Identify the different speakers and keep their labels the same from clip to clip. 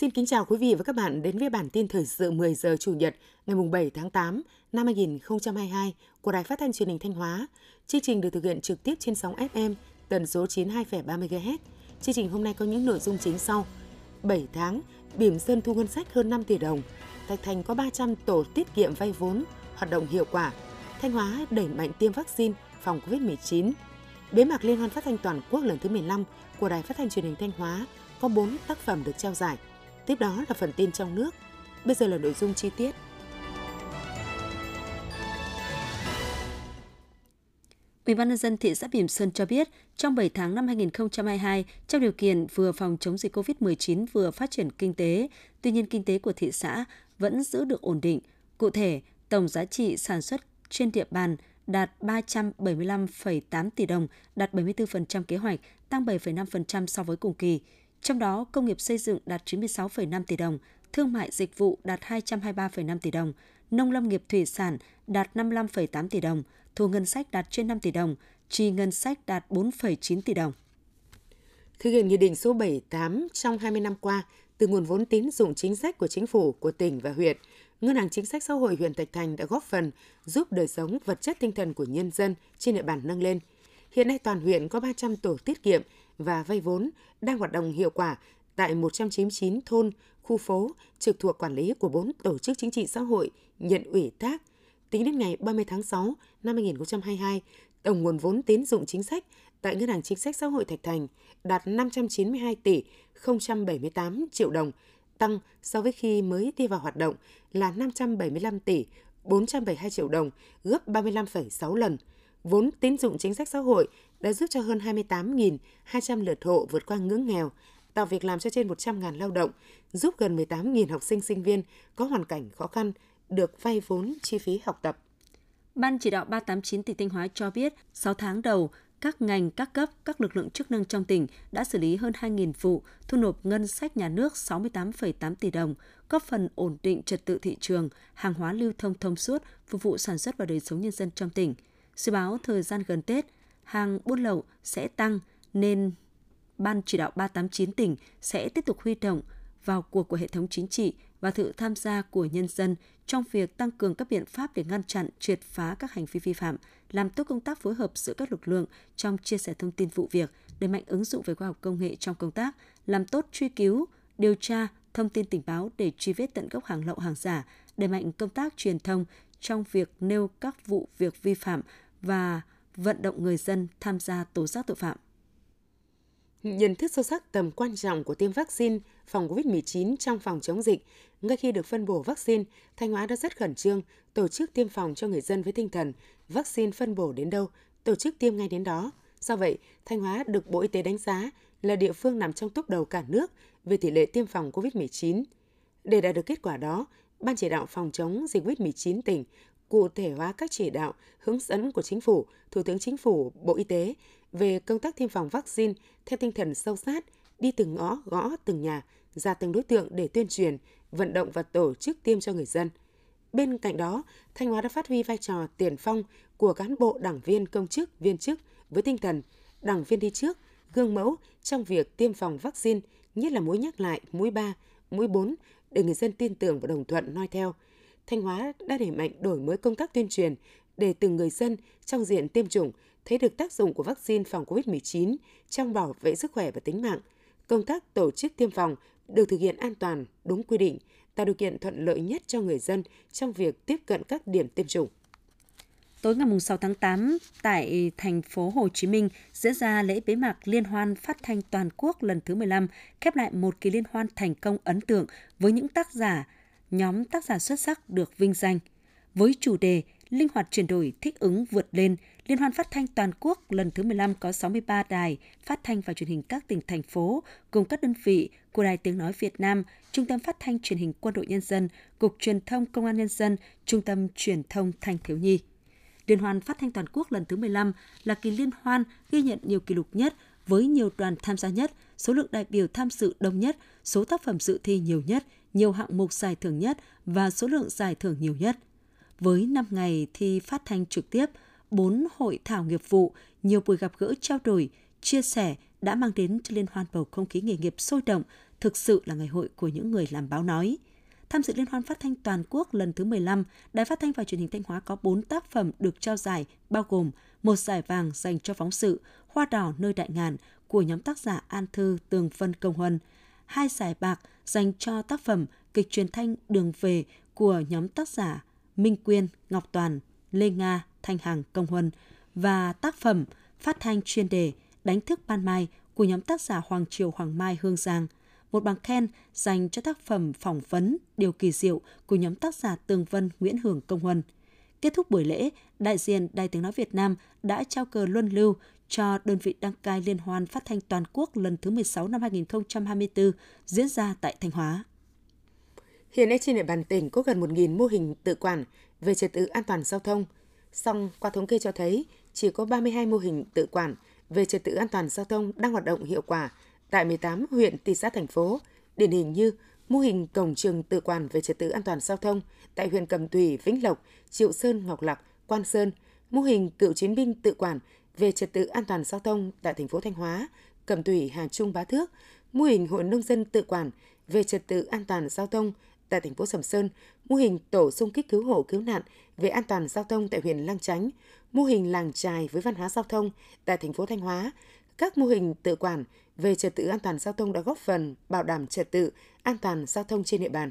Speaker 1: Xin kính chào quý vị và các bạn đến với bản tin thời sự 10 giờ Chủ nhật ngày 7 tháng 8 năm 2022 của Đài Phát thanh Truyền hình Thanh Hóa. Chương trình được thực hiện trực tiếp trên sóng FM tần số 92,3 MHz. Chương trình hôm nay có những nội dung chính sau. 7 tháng, Bỉm Sơn thu ngân sách hơn 5 tỷ đồng. Thạch Thành có 300 tổ tiết kiệm vay vốn, hoạt động hiệu quả. Thanh Hóa đẩy mạnh tiêm vaccine phòng COVID-19. Bế mạc Liên hoan phát thanh toàn quốc lần thứ 15 của Đài Phát thanh Truyền hình Thanh Hóa có 4 tác phẩm được trao giải. Tiếp đó là phần tin trong nước. Bây giờ là nội dung chi tiết.
Speaker 2: Ủy ban nhân dân thị xã Bỉm Sơn cho biết, trong 7 tháng năm 2022, trong điều kiện vừa phòng chống dịch COVID-19 vừa phát triển kinh tế, tuy nhiên kinh tế của thị xã vẫn giữ được ổn định. Cụ thể, tổng giá trị sản xuất trên địa bàn đạt 375,8 tỷ đồng, đạt 74% kế hoạch, tăng 7,5% so với cùng kỳ. Trong đó, công nghiệp xây dựng đạt 96,5 tỷ đồng, thương mại dịch vụ đạt 223,5 tỷ đồng, nông lâm nghiệp thủy sản đạt 55,8 tỷ đồng, thu ngân sách đạt trên 5 tỷ đồng, chi ngân sách đạt 4,9 tỷ đồng.
Speaker 1: Thực hiện Nghị định số 78 trong 20 năm qua, từ nguồn vốn tín dụng chính sách của chính phủ, của tỉnh và huyện, Ngân hàng Chính sách Xã hội huyện Thạch Thành đã góp phần giúp đời sống vật chất tinh thần của nhân dân trên địa bàn nâng lên. Hiện nay toàn huyện có 300 tổ tiết kiệm và vay vốn đang hoạt động hiệu quả tại 199 thôn, khu phố trực thuộc quản lý của 4 tổ chức chính trị xã hội nhận ủy thác. Tính đến ngày 30 tháng 6 năm 2022, tổng nguồn vốn tín dụng chính sách tại Ngân hàng Chính sách Xã hội Thạch Thành đạt 592 tỷ 078 triệu đồng, tăng so với khi mới đi vào hoạt động là 575 tỷ 472 triệu đồng, gấp 35,6 lần. Vốn tín dụng chính sách xã hội đã giúp cho hơn 28.200 lượt hộ vượt qua ngưỡng nghèo, tạo việc làm cho trên 100.000 lao động, giúp gần 18.000 học sinh sinh viên có hoàn cảnh khó khăn được vay vốn chi phí học tập.
Speaker 2: Ban chỉ đạo 389 tỉnh Thanh Hóa cho biết, 6 tháng đầu, các ngành, các cấp, các lực lượng chức năng trong tỉnh đã xử lý hơn 2.000 vụ, thu nộp ngân sách nhà nước 68,8 tỷ đồng, góp phần ổn định trật tự thị trường, hàng hóa lưu thông thông suốt, phục vụ sản xuất và đời sống nhân dân trong tỉnh. Dự báo thời gian gần Tết, hàng buôn lậu sẽ tăng nên Ban chỉ đạo 389 tỉnh sẽ tiếp tục huy động vào cuộc của hệ thống chính trị và sự tham gia của nhân dân trong việc tăng cường các biện pháp để ngăn chặn, triệt phá các hành vi vi phạm, làm tốt công tác phối hợp giữa các lực lượng trong chia sẻ thông tin vụ việc, đẩy mạnh ứng dụng về khoa học công nghệ trong công tác, làm tốt truy cứu, điều tra, thông tin tình báo để truy vết tận gốc hàng lậu hàng giả, đẩy mạnh công tác truyền thông trong việc nêu các vụ việc vi phạm và vận động người dân tham gia tố giác tội phạm.
Speaker 1: Nhận thức sâu sắc tầm quan trọng của tiêm vaccine phòng COVID-19 trong phòng chống dịch, ngay khi được phân bổ vaccine, Thanh Hóa đã rất khẩn trương tổ chức tiêm phòng cho người dân với tinh thần vaccine phân bổ đến đâu, tổ chức tiêm ngay đến đó. Do vậy, Thanh Hóa được Bộ Y tế đánh giá là địa phương nằm trong top đầu cả nước về tỷ lệ tiêm phòng COVID-19. Để đạt được kết quả đó, Ban chỉ đạo phòng chống dịch COVID-19 tỉnh cụ thể hóa các chỉ đạo, hướng dẫn của Chính phủ, Thủ tướng Chính phủ, Bộ Y tế về công tác tiêm phòng vaccine theo tinh thần sâu sát, đi từng ngõ, gõ từng nhà, ra từng đối tượng để tuyên truyền, vận động và tổ chức tiêm cho người dân. Bên cạnh đó, Thanh Hóa đã phát huy vai trò tiền phong của cán bộ đảng viên công chức, viên chức với tinh thần đảng viên đi trước, gương mẫu trong việc tiêm phòng vaccine, nhất là mũi nhắc lại, mũi 3, mũi 4 để người dân tin tưởng và đồng thuận noi theo – Thanh Hóa đã đẩy mạnh đổi mới công tác tuyên truyền để từng người dân trong diện tiêm chủng thấy được tác dụng của vaccine phòng COVID-19 trong bảo vệ sức khỏe và tính mạng. Công tác tổ chức tiêm phòng được thực hiện an toàn, đúng quy định, tạo điều kiện thuận lợi nhất cho người dân trong việc tiếp cận các điểm tiêm chủng.
Speaker 2: Tối ngày 6 tháng 8, tại thành phố Hồ Chí Minh diễn ra lễ bế mạc Liên hoan phát thanh toàn quốc lần thứ 15, khép lại một kỳ liên hoan thành công ấn tượng với những tác giả nhóm tác giả xuất sắc được vinh danh. Với chủ đề Linh hoạt chuyển đổi, thích ứng, vượt lên, Liên hoan phát thanh toàn quốc lần thứ 15 có 63 đài phát thanh và truyền hình các tỉnh, thành phố, cùng các đơn vị của Đài Tiếng Nói Việt Nam, Trung tâm Phát thanh Truyền hình Quân đội Nhân dân, Cục Truyền thông Công an Nhân dân, Trung tâm Truyền thông Thanh Thiếu Nhi. Liên hoan phát thanh toàn quốc lần thứ 15 là kỳ liên hoan ghi nhận nhiều kỷ lục nhất với nhiều đoàn tham gia nhất, số lượng đại biểu tham dự đông nhất, số tác phẩm dự thi nhiều nhất, nhiều hạng mục giải thưởng nhất và số lượng giải thưởng nhiều nhất. Với 5 ngày thi phát thanh trực tiếp, 4 hội thảo nghiệp vụ, nhiều buổi gặp gỡ trao đổi, chia sẻ đã mang đến cho Liên hoan bầu không khí nghề nghiệp sôi động, thực sự là ngày hội của những người làm báo nói. Tham dự Liên hoan phát thanh toàn quốc lần thứ 15, Đài Phát thanh và Truyền hình Thanh Hóa có 4 tác phẩm được trao giải, bao gồm một giải vàng dành cho phóng sự Hoa đỏ nơi đại ngàn của nhóm tác giả An Thư Tường Phân, Công Huân, hai giải bạc dành cho tác phẩm kịch truyền thanh Đường về của nhóm tác giả Minh Quyên, Ngọc Toàn, Lê Nga, Thanh Hằng, Công Huân và tác phẩm phát thanh chuyên đề Đánh thức ban mai của nhóm tác giả Hoàng Triều Hoàng Mai Hương Giang, một bằng khen dành cho tác phẩm phỏng vấn Điều kỳ diệu của nhóm tác giả Tường Vân Nguyễn Hưởng Công Huân. Kết thúc buổi lễ, đại diện Đài tiếng nói Việt Nam đã trao cờ luân lưu cho đơn vị đăng cai liên hoan phát thanh toàn quốc lần thứ 16 năm 2024 diễn ra tại Thanh Hóa.
Speaker 1: Hiện nay trên địa bàn tỉnh có gần 1.000 mô hình tự quản về trật tự an toàn giao thông. Song qua thống kê cho thấy chỉ có 32 mô hình tự quản về trật tự an toàn giao thông đang hoạt động hiệu quả tại 18 huyện, thị xã, thành phố, điển hình như mô hình cổng trường tự quản về trật tự an toàn giao thông tại huyện Cầm Thủy, Vĩnh Lộc, Triệu Sơn, Ngọc Lặc, Quan Sơn, mô hình cựu chiến binh tự quản về trật tự an toàn giao thông tại thành phố Thanh Hóa, Cẩm Thủy, Hà Trung, Bá Thước, mô hình hội nông dân tự quản về trật tự an toàn giao thông tại thành phố Sầm Sơn, mô hình tổ xung kích cứu hộ cứu nạn về an toàn giao thông tại huyện Lang Chánh, mô hình làng trài với văn hóa giao thông tại thành phố Thanh Hóa, các mô hình tự quản về trật tự an toàn giao thông đã góp phần bảo đảm trật tự an toàn giao thông trên địa bàn.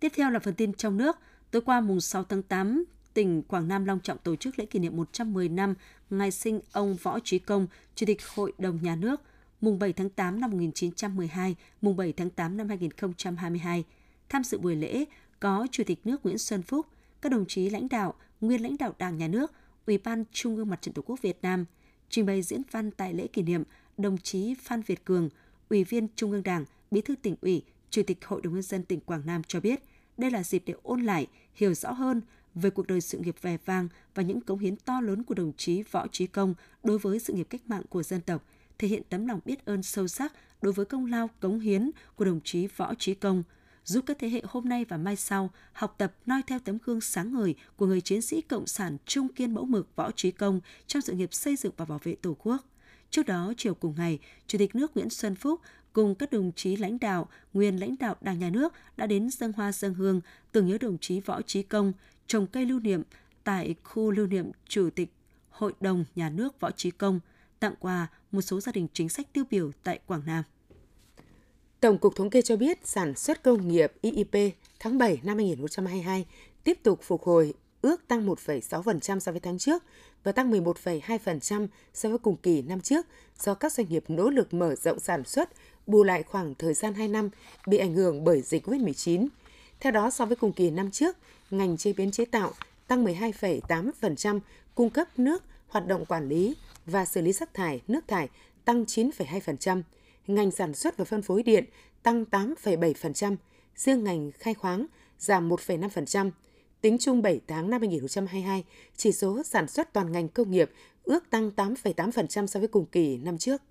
Speaker 2: Tiếp theo là phần tin trong nước. Tối qua mùng 6 tháng 8, tỉnh Quảng Nam long trọng tổ chức lễ kỷ niệm 110 năm ngày sinh ông Võ Trí Công, Chủ tịch Hội đồng Nhà nước, mùng 7 tháng 8 năm 1912, mùng 7 tháng 8 năm 2022. Tham dự buổi lễ có Chủ tịch nước Nguyễn Xuân Phúc, các đồng chí lãnh đạo, nguyên lãnh đạo Đảng Nhà nước, Ủy ban Trung ương Mặt trận Tổ quốc Việt Nam. Trình bày diễn văn tại lễ kỷ niệm, đồng chí Phan Việt Cường, Ủy viên Trung ương Đảng, Bí thư tỉnh ủy, Chủ tịch Hội đồng nhân dân tỉnh Quảng Nam cho biết, đây là dịp để ôn lại, hiểu rõ hơn về cuộc đời sự nghiệp vẻ vang và những cống hiến to lớn của đồng chí Võ Trí Công đối với sự nghiệp cách mạng của dân tộc, thể hiện tấm lòng biết ơn sâu sắc đối với công lao cống hiến của đồng chí Võ Trí Công, giúp các thế hệ hôm nay và mai sau học tập noi theo tấm gương sáng ngời của người chiến sĩ cộng sản trung kiên mẫu mực Võ Trí Công trong sự nghiệp xây dựng và bảo vệ Tổ quốc. Trước đó, chiều cùng ngày, Chủ tịch nước Nguyễn Xuân Phúc cùng các đồng chí lãnh đạo, nguyên lãnh đạo Đảng Nhà nước đã đến dân hoa dân hương tưởng nhớ đồng chí Võ Trí Công, trồng cây lưu niệm tại khu lưu niệm Chủ tịch Hội đồng Nhà nước Võ Trí Công, tặng quà một số gia đình chính sách tiêu biểu tại Quảng Nam.
Speaker 1: Tổng cục Thống kê cho biết sản xuất công nghiệp IIP tháng 7 năm 2022 tiếp tục phục hồi ước tăng 1,6% so với tháng trước và tăng 11,2% so với cùng kỳ năm trước do các doanh nghiệp nỗ lực mở rộng sản xuất, bù lại khoảng thời gian 2 năm bị ảnh hưởng bởi dịch COVID-19. Theo đó, so với cùng kỳ năm trước, ngành chế biến chế tạo tăng 12,8%, cung cấp nước, hoạt động quản lý và xử lý rác thải, nước thải tăng 9,2%, ngành sản xuất và phân phối điện tăng 8,7%, riêng ngành khai khoáng giảm 1,5%. Tính chung 7 tháng năm 2022, chỉ số sản xuất toàn ngành công nghiệp ước tăng 8,8% so với cùng kỳ năm trước.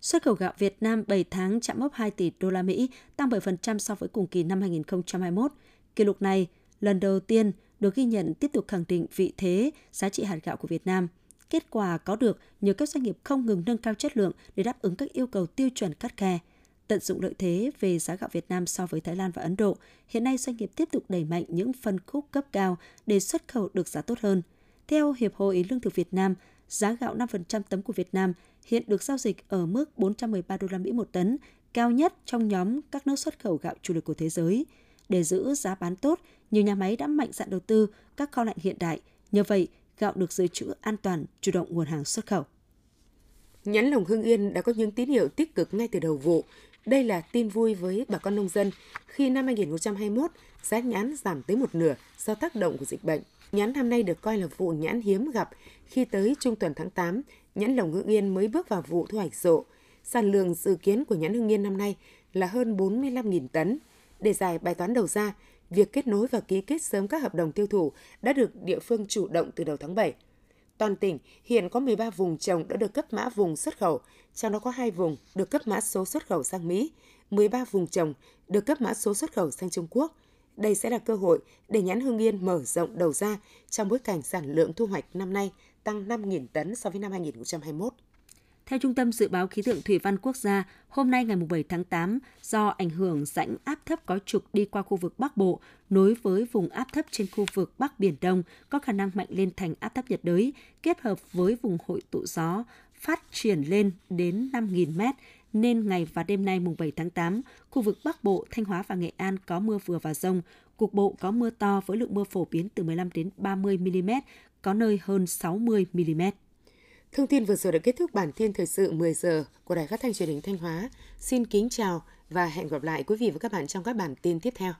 Speaker 2: Xuất khẩu gạo Việt Nam 7 tháng chạm mốc 2 tỷ đô la Mỹ, tăng 7% so với cùng kỳ năm 2021. Kỷ lục này lần đầu tiên được ghi nhận tiếp tục khẳng định vị thế giá trị hạt gạo của Việt Nam. Kết quả có được nhờ các doanh nghiệp không ngừng nâng cao chất lượng để đáp ứng các yêu cầu tiêu chuẩn cắt khe. Tận dụng lợi thế về giá gạo Việt Nam so với Thái Lan và Ấn Độ, hiện nay doanh nghiệp tiếp tục đẩy mạnh những phân khúc cấp cao để xuất khẩu được giá tốt hơn. Theo Hiệp hội Lương thực Việt Nam, giá gạo 5% tấm của Việt Nam hiện được giao dịch ở mức 413 đô la Mỹ một tấn, cao nhất trong nhóm các nước xuất khẩu gạo chủ lực của thế giới. Để giữ giá bán tốt, nhiều nhà máy đã mạnh dạn đầu tư các kho lạnh hiện đại. Nhờ vậy, gạo được dự trữ an toàn, chủ động nguồn hàng xuất khẩu.
Speaker 1: Nhãn lồng Hưng Yên đã có những tín hiệu tích cực ngay từ đầu vụ. Đây là tin vui với bà con nông dân khi năm 2021 giá nhãn giảm tới một nửa do tác động của dịch bệnh. Nhãn năm nay được coi là vụ nhãn hiếm gặp khi tới trung tuần tháng 8, nhãn lồng Hưng Yên mới bước vào vụ thu hoạch rộ. Sản lượng dự kiến của nhãn Hưng Yên năm nay là hơn 45.000 tấn. Để giải bài toán đầu ra, việc kết nối và ký kết sớm các hợp đồng tiêu thụ đã được địa phương chủ động từ đầu tháng 7. Toàn tỉnh hiện có 13 vùng trồng đã được cấp mã vùng xuất khẩu, trong đó có 2 vùng được cấp mã số xuất khẩu sang Mỹ, 13 vùng trồng được cấp mã số xuất khẩu sang Trung Quốc. Đây sẽ là cơ hội để nhãn Hưng Yên mở rộng đầu ra trong bối cảnh sản lượng thu hoạch năm nay tăng 5.000 tấn so với năm 2021.
Speaker 2: Theo Trung tâm Dự báo Khí tượng Thủy văn Quốc gia, hôm nay ngày 7 tháng 8, do ảnh hưởng rãnh áp thấp có trục đi qua khu vực Bắc Bộ, nối với vùng áp thấp trên khu vực Bắc Biển Đông có khả năng mạnh lên thành áp thấp nhiệt đới, kết hợp với vùng hội tụ gió phát triển lên đến 5.000 m, nên ngày và đêm nay mùng 7 tháng 8, khu vực Bắc Bộ, Thanh Hóa và Nghệ An có mưa vừa và rông, cục bộ có mưa to với lượng mưa phổ biến từ 15 đến 30 mm, có nơi hơn 60 mm.
Speaker 1: Thông tin vừa rồi đã kết thúc bản tin thời sự 10 giờ của Đài Phát thanh Truyền hình Thanh Hóa. Xin kính chào và hẹn gặp lại quý vị và các bạn trong các bản tin tiếp theo.